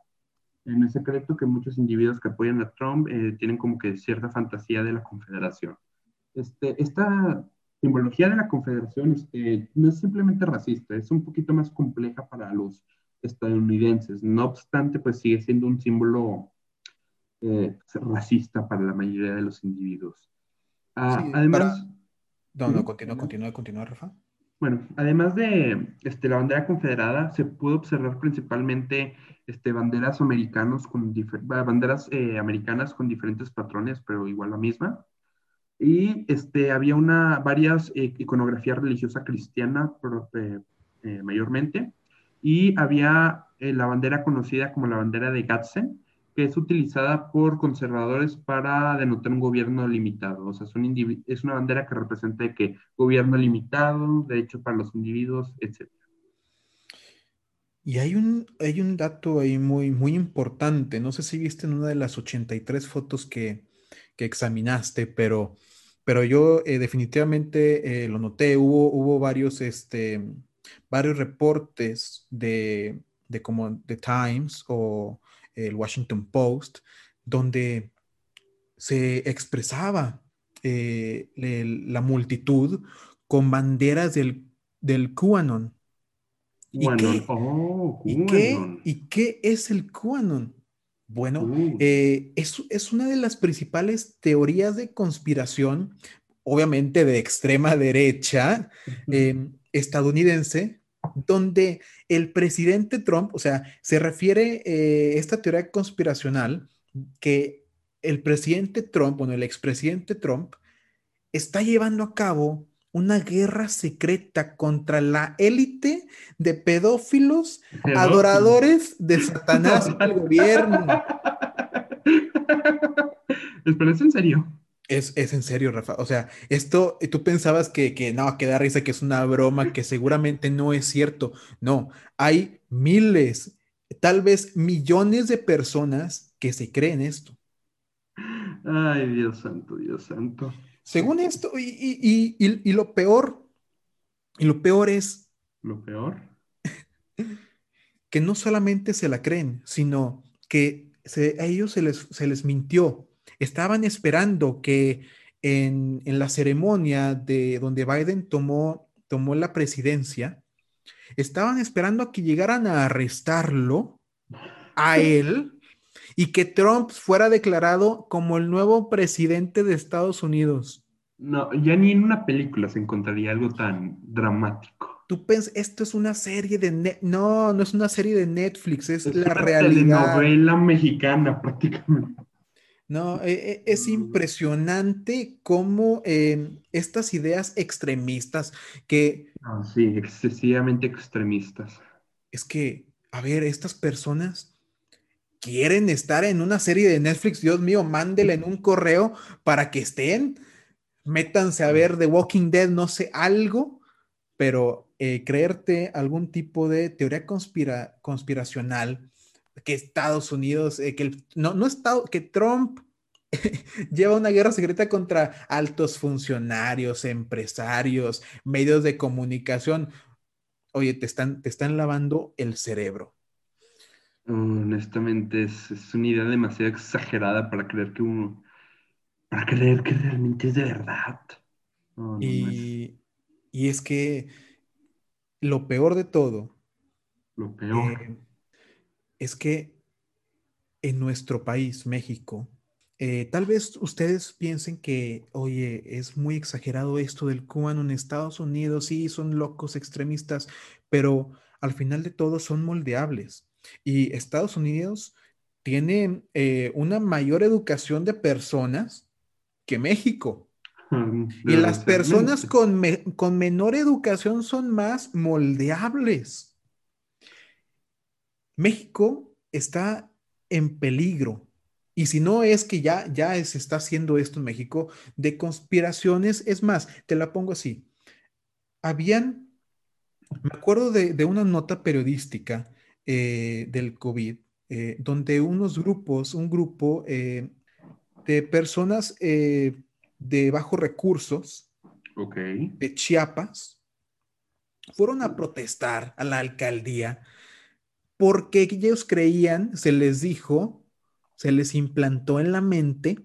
En el secreto que muchos individuos que apoyan a Trump eh, tienen como que cierta fantasía de la confederación. Este, esta simbología de la confederación este, no es simplemente racista, es un poquito más compleja para los estadounidenses. No obstante, pues sigue siendo un símbolo eh, racista para la mayoría de los individuos. Ah, además... No, no, continúa, continúa, continúa, Rafa. Bueno, además de este, la bandera confederada, se pudo observar principalmente este, banderas, americanos con banderas eh, americanas con diferentes patrones, pero igual la misma. Y este, había una, varias eh, iconografía religiosa cristiana mayormente. Y había la bandera conocida como la bandera de Gadsden, que es utilizada por conservadores para denotar un gobierno limitado. O sea, es, una bandera que representa que gobierno limitado, derecho para los individuos, etc. Y hay un, hay un dato ahí muy, muy importante. No sé si viste en una de las 83 fotos que, que examinaste, pero, pero yo eh, definitivamente eh, lo noté. Hubo, hubo varios, este, varios reportes de, de como The Times o el Washington Post, donde se expresaba eh, la multitud con banderas del, del QAnon. ¿Y qué, oh, ¿y, qué, es el QAnon? Bueno, uh. eh, es, una de las principales teorías de conspiración, obviamente de extrema derecha em, estadounidense, donde el presidente Trump, o sea, se refiere eh, esta teoría conspiracional que el presidente Trump, bueno, el expresidente Trump, está llevando a cabo una guerra secreta contra la élite de pedófilos, adoradores de Satanás y el gobierno. ¿Pero es en serio? Es, en serio, Rafa. O sea, esto, tú pensabas que, que no, que da risa, que es una broma, que seguramente no es cierto. No, hay miles, tal vez millones de personas que se creen esto. Ay, Dios santo, Dios santo. Según esto, y, y lo peor, y lo peor es... ¿Lo peor? que no solamente se la creen, sino que a ellos se les, se les mintió estaban esperando que en, la ceremonia de donde Biden tomó, tomó la presidencia, estaban esperando a que llegaran a arrestarlo, a él, y que Trump fuera declarado como el nuevo presidente de Estados Unidos. No, ya ni en una película se encontraría algo tan dramático. Tú piensas, esto es una serie de... no, no es una serie de Netflix, es, es la realidad. novela mexicana prácticamente. No, e, e, es impresionante cómo eh, estas ideas extremistas que... Ah, sí, excesivamente extremistas. Es que, a ver, estas personas quieren estar en una serie de Netflix, Dios mío, mándele en un correo para que estén, métanse a ver The Walking Dead, no sé, algo, pero eh, creerte algún tipo de teoría conspiracional que Estados Unidos, eh, que no, no Estado, que Trump lleva una guerra secreta contra altos funcionarios, empresarios, medios de comunicación. Oye, te están, te están lavando el cerebro. Honestamente, es, es una idea demasiado exagerada para creer que uno, para creer que realmente es de verdad. No, no, no es Y, y es que lo peor de todo lo peor. eh, es que en nuestro país, México, eh, tal vez ustedes piensen que, oye, es muy exagerado esto del cubano en Estados Unidos, sí, son locos extremistas, pero al final de todo son moldeables. Y Estados Unidos tiene eh, una mayor educación de personas que México. Y las personas con, me- con menor educación son más moldeables. México está en peligro. Y si no es que ya, ya se está haciendo esto en México, de conspiraciones, es más, te la pongo así. Habían, me acuerdo de, de una nota periodística eh, del COVID, eh, donde unos grupos, un grupo eh, de personas de bajos recursos, de Chiapas fueron a protestar a la alcaldía porque ellos creían, se les dijo, se les implantó en la mente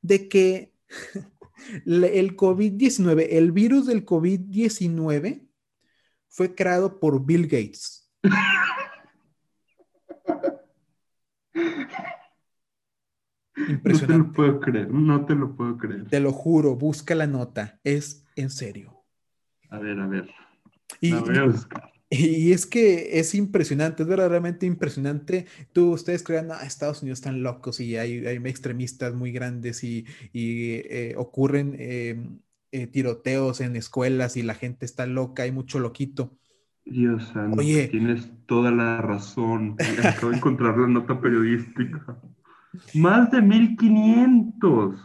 de que el COVID-19, el virus del COVID-19 fue creado por Bill Gates. No te lo Impresionante. puedo creer, no te lo puedo creer. Te lo juro, busca la nota, es en serio. A ver, a ver. Y, La voy a buscar. Y es que es impresionante, es verdaderamente impresionante. Tú, ustedes crean, ah, Estados Unidos están locos y hay, hay extremistas muy grandes y, y, eh, ocurren eh, eh, tiroteos en escuelas y la gente está loca, hay mucho loquito. Dios santo, Oye. tienes toda la razón. Acabo de encontrar la nota periodística. Más de 1500.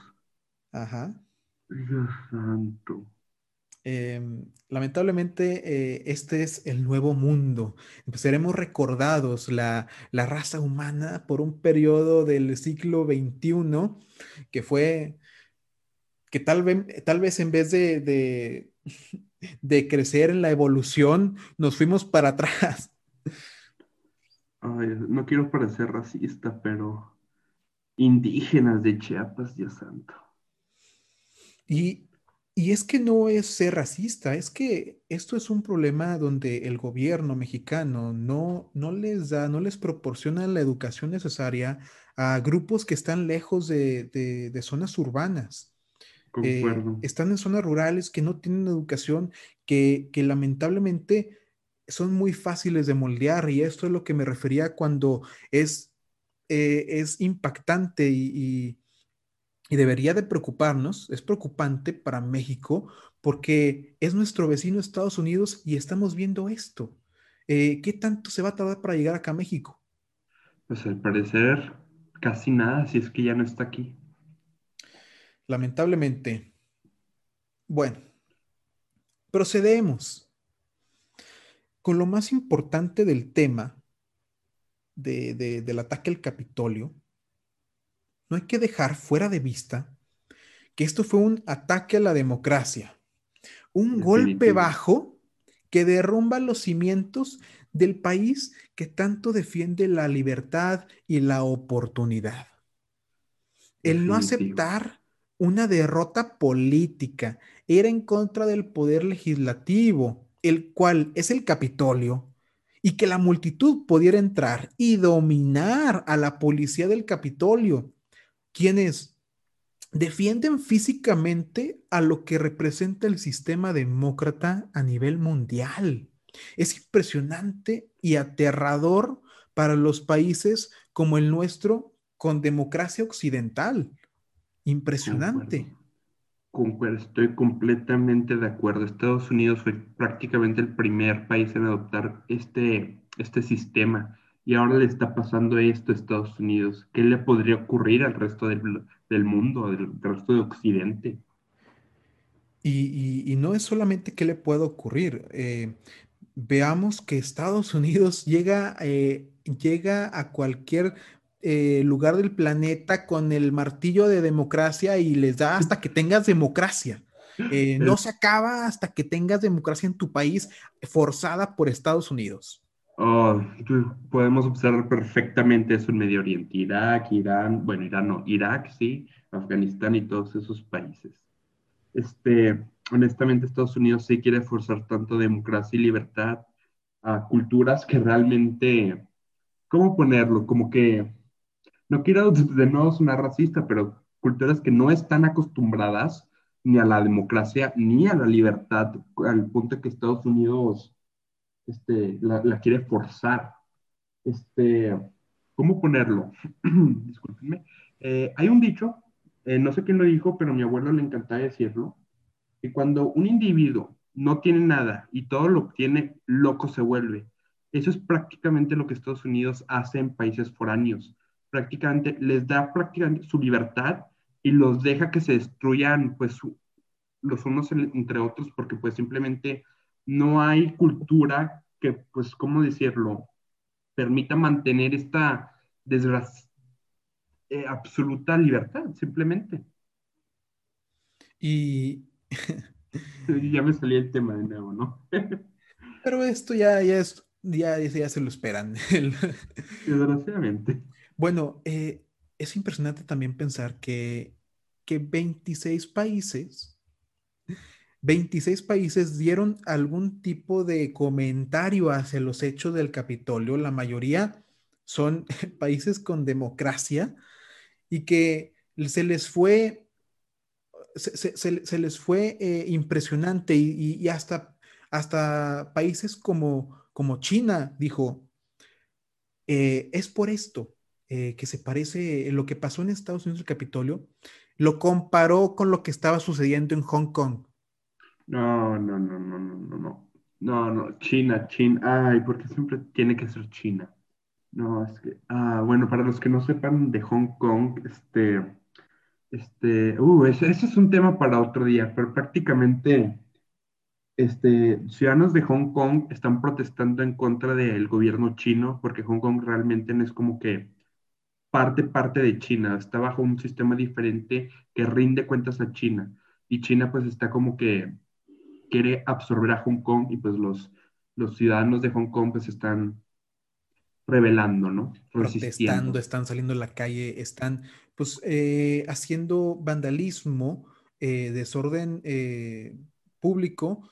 Ajá. Dios santo. Em, lamentablemente, eh, este es el nuevo mundo. Seremos recordados, la, la raza humana, por un periodo del siglo XXI que fue, que tal vez, tal vez en vez de, de, de crecer en la evolución, nos fuimos para atrás. Ay, no quiero parecer racista, pero indígenas de Chiapas, Dios santo. Y, y es que no es ser racista, es que esto es un problema donde el gobierno mexicano no, no les da, no les proporciona la educación necesaria a grupos que están lejos de, de, de zonas urbanas. Eh, están en zonas rurales que no tienen educación, que, que lamentablemente son muy fáciles de moldear y esto es lo que me refería cuando es, eh, es impactante y, y, y, debería de preocuparnos, es preocupante para México porque es nuestro vecino Estados Unidos y estamos viendo esto. Eh, ¿Qué tanto se va a tardar para llegar acá a México? Pues al parecer casi nada, si es que ya no está aquí. Lamentablemente. Bueno, procedemos con lo más importante del tema de, de, del ataque al Capitolio. No hay que dejar fuera de vista que esto fue un ataque a la democracia, un golpe bajo que derrumba los cimientos del país que tanto defiende la libertad y la oportunidad. El Definitivo. no aceptar una derrota política, era en contra del poder legislativo, el cual es el Capitolio, y que la multitud pudiera entrar y dominar a la policía del Capitolio, quienes defienden físicamente a lo que representa el sistema demócrata a nivel mundial. Es impresionante y aterrador para los países como el nuestro con democracia occidental. Impresionante. Concuerdo. Estoy completamente de acuerdo. Estados Unidos fue prácticamente el primer país en adoptar este, este sistema y ahora le está pasando esto a Estados Unidos. ¿Qué le podría ocurrir al resto del, del mundo, del, resto de Occidente? Y, y, y, no es solamente qué le puede ocurrir. Eh, veamos que Estados Unidos llega, eh, llega a cualquier eh, lugar del planeta con el martillo de democracia y les da hasta que tengas democracia. No se acaba hasta que tengas democracia en tu país forzada por Estados Unidos. Oh, podemos observar perfectamente eso en Medio Oriente, Irak, Irán, bueno, Irán no, Irak, sí, Afganistán y todos esos países. Este, honestamente, Estados Unidos sí quiere forzar tanto democracia y libertad a culturas que realmente, ¿cómo ponerlo? Como que, no quiero de nuevo sonar racista, pero culturas que no están acostumbradas ni a la democracia ni a la libertad, al punto que Estados Unidos este, la, quiere forzar. Este, ¿Cómo ponerlo? Discúlpenme. Eh, hay un dicho, eh, no sé quién lo dijo, pero a mi abuelo le encantaba decirlo, que cuando un individuo no tiene nada y todo lo obtiene, loco se vuelve. Eso es prácticamente lo que Estados Unidos hace en países foráneos. Prácticamente les da prácticamente su libertad y los deja que se destruyan pues los unos entre otros porque pues simplemente no hay cultura que, pues, ¿cómo decirlo?, permita mantener esta desgracia, eh, absoluta libertad, simplemente. Y... ya me salía el tema de nuevo, ¿no? Pero esto ya, ya, es, ya, ya se lo esperan. Desgraciadamente. Bueno, eh, es impresionante también pensar que, que 26 países 26 países dieron algún tipo de comentario hacia los hechos del Capitolio. La mayoría son países con democracia y que se les fue, se, les fue eh, impresionante y, hasta, hasta países como, como China dijo, eh, es por esto eh, que se parece lo que pasó en Estados Unidos el Capitolio, lo comparó con lo que estaba sucediendo en Hong Kong. No, no, no, no, no, no, no. No, no, China, China. Ay, porque siempre tiene que ser China. No, es que, ah, bueno, para los que no sepan de Hong Kong, este, este, uh, ese, es un tema para otro día, pero prácticamente, este, ciudadanos de Hong Kong están protestando en contra del gobierno chino, porque Hong Kong realmente es como que parte, parte de China, está bajo un sistema diferente que rinde cuentas a China, y China pues está como que quiere absorber a Hong Kong y pues los, los ciudadanos de Hong Kong pues están rebelando, ¿no? Protestando, están saliendo a la calle, están pues eh, haciendo vandalismo, eh, desorden eh, público,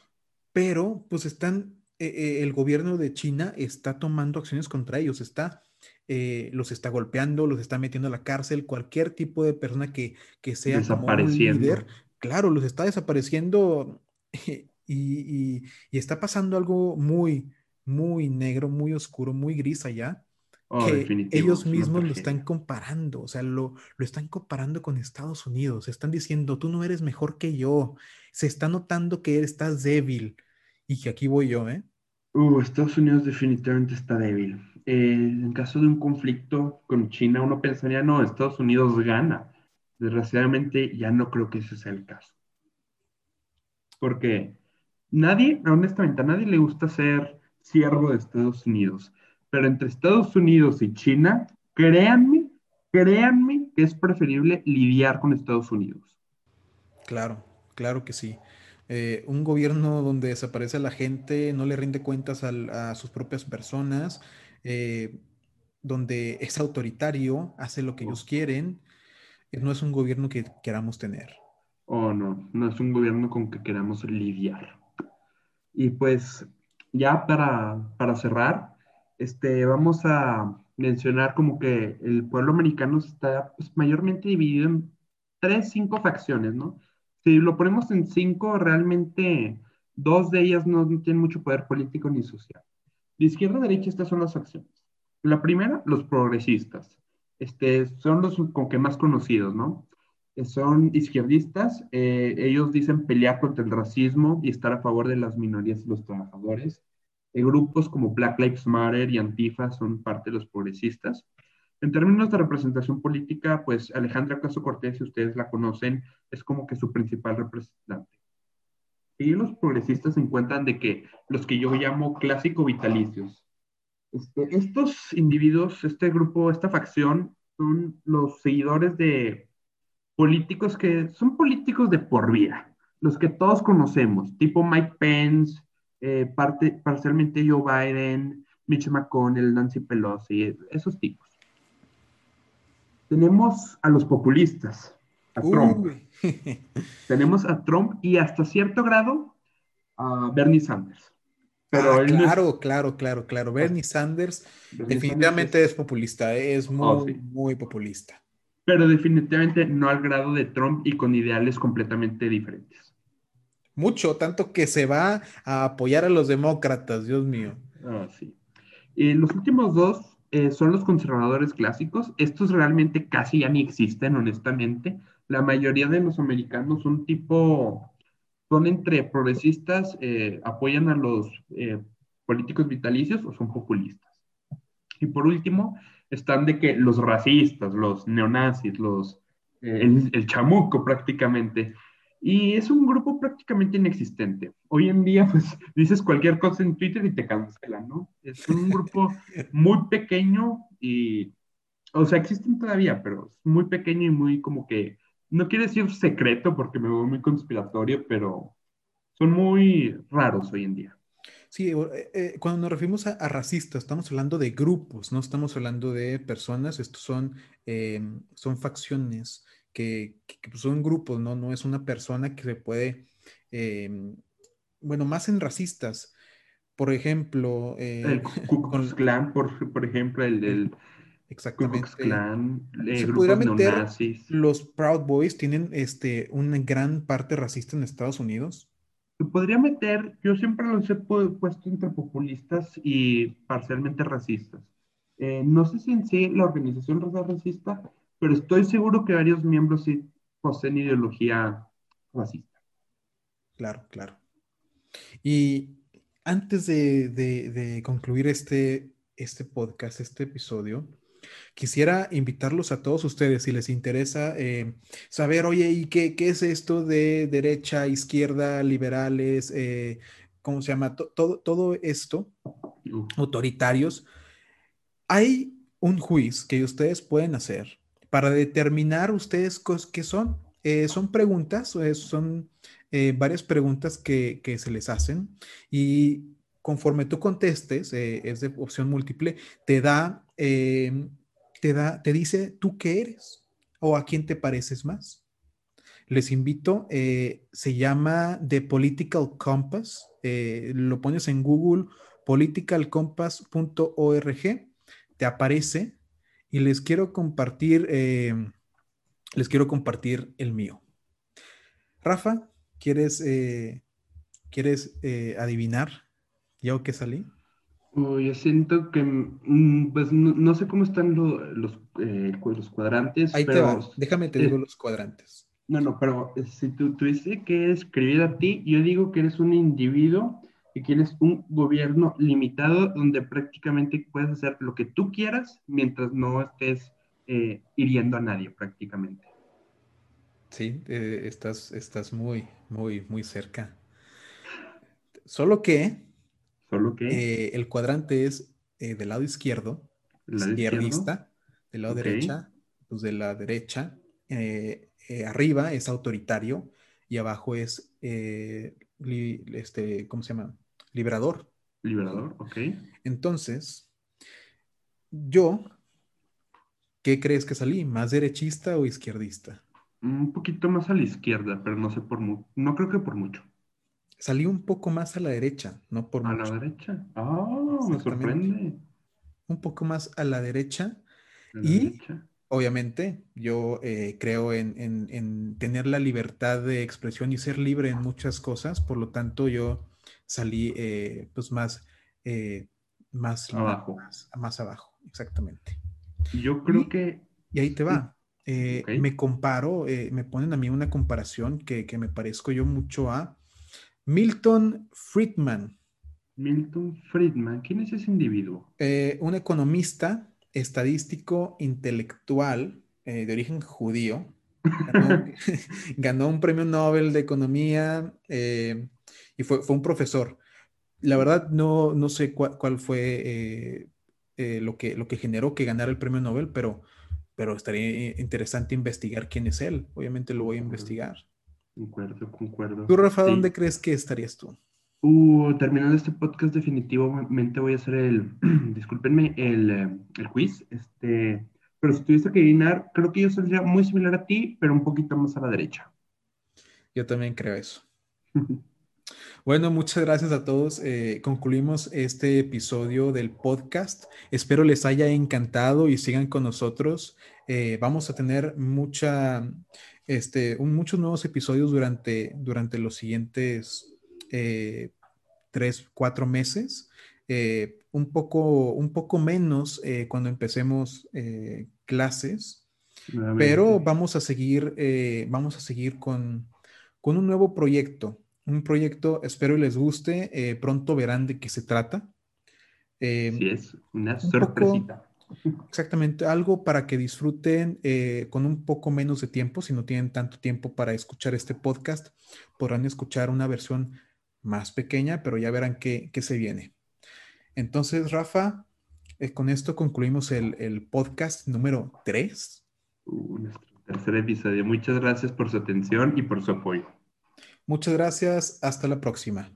pero pues están, el gobierno de China está tomando acciones contra ellos, está, los está golpeando, los está metiendo a la cárcel, cualquier tipo de persona que, que sea como un líder, claro, los está desapareciendo y, está pasando algo muy, muy negro, muy oscuro, muy gris allá. Oh, que ellos mismos lo están comparando, o sea, lo, lo están comparando con Estados Unidos, están diciendo, tú no eres mejor que yo, se está notando que estás débil y que aquí voy yo, ¿eh? Uh, Estados Unidos definitivamente está débil. Eh, en caso de un conflicto con China, uno pensaría, no, Estados Unidos gana. Desgraciadamente, ya no creo que ese sea el caso. Porque nadie, honestamente, a nadie le gusta ser siervo de Estados Unidos. Pero entre Estados Unidos y China, créanme, créanme que es preferible lidiar con Estados Unidos. Claro, claro que sí. Eh, un gobierno donde desaparece la gente, no le rinde cuentas a, sus propias personas, eh, donde es autoritario, hace lo que ellos quieren, eh, no es un gobierno que queramos tener. Oh, no, no es un gobierno con que queramos lidiar. Y pues ya para, para cerrar, este, vamos a mencionar como que el pueblo americano está pues, mayormente dividido en tres, cinco facciones, ¿no? Si lo ponemos en cinco, realmente dos de ellas no, tienen mucho poder político ni social. De izquierda a derecha, estas son las facciones. La primera, los progresistas. Este, son los como que más conocidos, ¿no? Son izquierdistas, eh, ellos dicen pelear contra el racismo y estar a favor de las minorías y los trabajadores. Eh, grupos como Black Lives Matter y Antifa son parte de los progresistas. En términos de representación política, pues Alejandra Caso Cortés, si ustedes la conocen, es como que su principal representante. Y los progresistas se encuentran de que los que yo llamo clásico vitalicios. Este, estos individuos, este grupo, esta facción, son los seguidores de políticos que son políticos de por vida, los que todos conocemos, tipo Mike Pence, eh, parte, parcialmente Joe Biden, Mitch McConnell, Nancy Pelosi, esos tipos. Tenemos a los populistas, a Trump. Tenemos a Trump y hasta cierto grado a Bernie Sanders. Pero ah, claro, claro, claro, claro. Bernie Sanders definitivamente es... populista, es oh, muy, muy populista. Pero definitivamente no al grado de Trump y con ideales completamente diferentes. Mucho, tanto que se va a apoyar a los demócratas, Dios mío. Ah, sí. Y los últimos dos eh, son los conservadores clásicos. Estos realmente casi ya ni existen, honestamente. La mayoría de los americanos son tipo, son entre progresistas, eh, apoyan a los eh, políticos vitalicios o son populistas. Y por último, están de que los racistas, los neonazis, los, el, el chamuco prácticamente, y es un grupo prácticamente inexistente. Hoy en día, pues dices cualquier cosa en Twitter y te cancelan, ¿no? Es un grupo muy pequeño y, o sea, existen todavía, pero es muy pequeño y muy como que, no quiero decir secreto porque me veo muy conspiratorio, pero son muy raros hoy en día. Sí, eh, eh, cuando nos referimos a, racistas, estamos hablando de grupos, no estamos hablando de personas, estos son, eh, son facciones que, son grupos, ¿no? No es una persona que se puede, em, bueno, más en racistas. Por ejemplo, eh, el Ku Klux Klan, por, por, ejemplo, el del Exactamente. Ku Klux Klan, eh, se podría meter los Proud Boys tienen este una gran parte racista en Estados Unidos. Podría meter, yo siempre los he puesto entre populistas y parcialmente racistas. Eh, no sé si en sí la organización raza racista pero estoy seguro que varios miembros sí poseen ideología racista. Claro, claro. Y antes de, concluir este, este podcast, este episodio, quisiera invitarlos a todos ustedes, si les interesa eh, saber, oye, ¿y qué, qué, es esto de derecha, izquierda, liberales? Eh, ¿Cómo se llama? Todo, todo esto, autoritarios. Hay un juicio que ustedes pueden hacer para determinar ustedes qué son. Eh, son preguntas, eh, son varias preguntas que, se les hacen y conforme tú contestes, es de opción múltiple, te da, te da, te dice tú qué eres o a quién te pareces más. Les invito, se llama The Political Compass, lo pones en Google, politicalcompass.org, te aparece y les quiero compartir, eh, les quiero compartir el mío. Rafa, ¿quieres, eh, ¿quieres eh, adivinar yo que salí? yo siento que, mm, pues no, sé cómo están los, los cuadrantes. Ahí te va, déjame te digo los cuadrantes. No, no, pero si tú tuviste que escribir a ti, yo digo que eres un individuo que quieres un gobierno limitado donde prácticamente puedes hacer lo que tú quieras mientras no estés eh, hiriendo a nadie prácticamente. Sí, eh, estás, estás muy, muy, muy cerca. Solo que, Solo que eh, el cuadrante es del lado izquierdo, izquierdista, del lado derecha, pues de la derecha, arriba es autoritario y abajo es, este, ¿cómo se llama? Liberador. Liberador, ok. Entonces, yo, ¿qué crees que salí? ¿Más derechista o izquierdista? Un poquito más a la izquierda, pero no sé por mucho. No creo que por mucho. Salí un poco más a la derecha, no por mucho. ¿A la derecha? Ah, me sorprende. Un poco más a la derecha. y obviamente yo eh, creo en, en, tener la libertad de expresión y ser libre en muchas cosas, por lo tanto yo salí eh, pues más, eh, más abajo. Más, abajo, exactamente. Yo creo que... Y ahí te va. Me comparo, me ponen a mí una comparación que, me parezco yo mucho a Milton Friedman. Milton Friedman, ¿quién es ese individuo? un economista estadístico intelectual de origen judío. Ganó, un premio Nobel de Economía y fue, fue un profesor. La verdad, no, no sé cuál, fue eh, eh, lo, que, lo que generó que ganara el premio Nobel, pero, pero estaría interesante investigar quién es él. Obviamente lo voy a investigar. Concuerdo, concuerdo. ¿Tú, Rafa, dónde crees que estarías tú? Uh, terminando este podcast, definitivamente voy a hacer el, discúlpenme, el, eh, el quiz. Este, pero si tuviese que adivinar, creo que yo sería muy similar a ti, pero un poquito más a la derecha. Yo también creo eso. Bueno, muchas gracias a todos. Eh, concluimos este episodio del podcast. Espero les haya encantado y sigan con nosotros. Eh, vamos a tener mucha, este, muchos nuevos episodios durante, durante los siguientes eh, tres, cuatro meses. un, poco, un poco menos cuando empecemos clases, pero vamos a seguir, vamos a seguir con, con un nuevo proyecto un proyecto, espero les guste, eh, pronto verán de qué se trata. Eh, sí, es una sorpresita. Exactamente, algo para que disfruten eh, con un poco menos de tiempo, si no tienen tanto tiempo para escuchar este podcast, podrán escuchar una versión más pequeña, pero ya verán qué, se viene. Entonces, Rafa, con esto concluimos el, podcast número 3. Uh, nuestro tercer episodio. Muchas gracias por su atención y por su apoyo. Muchas gracias. Hasta la próxima.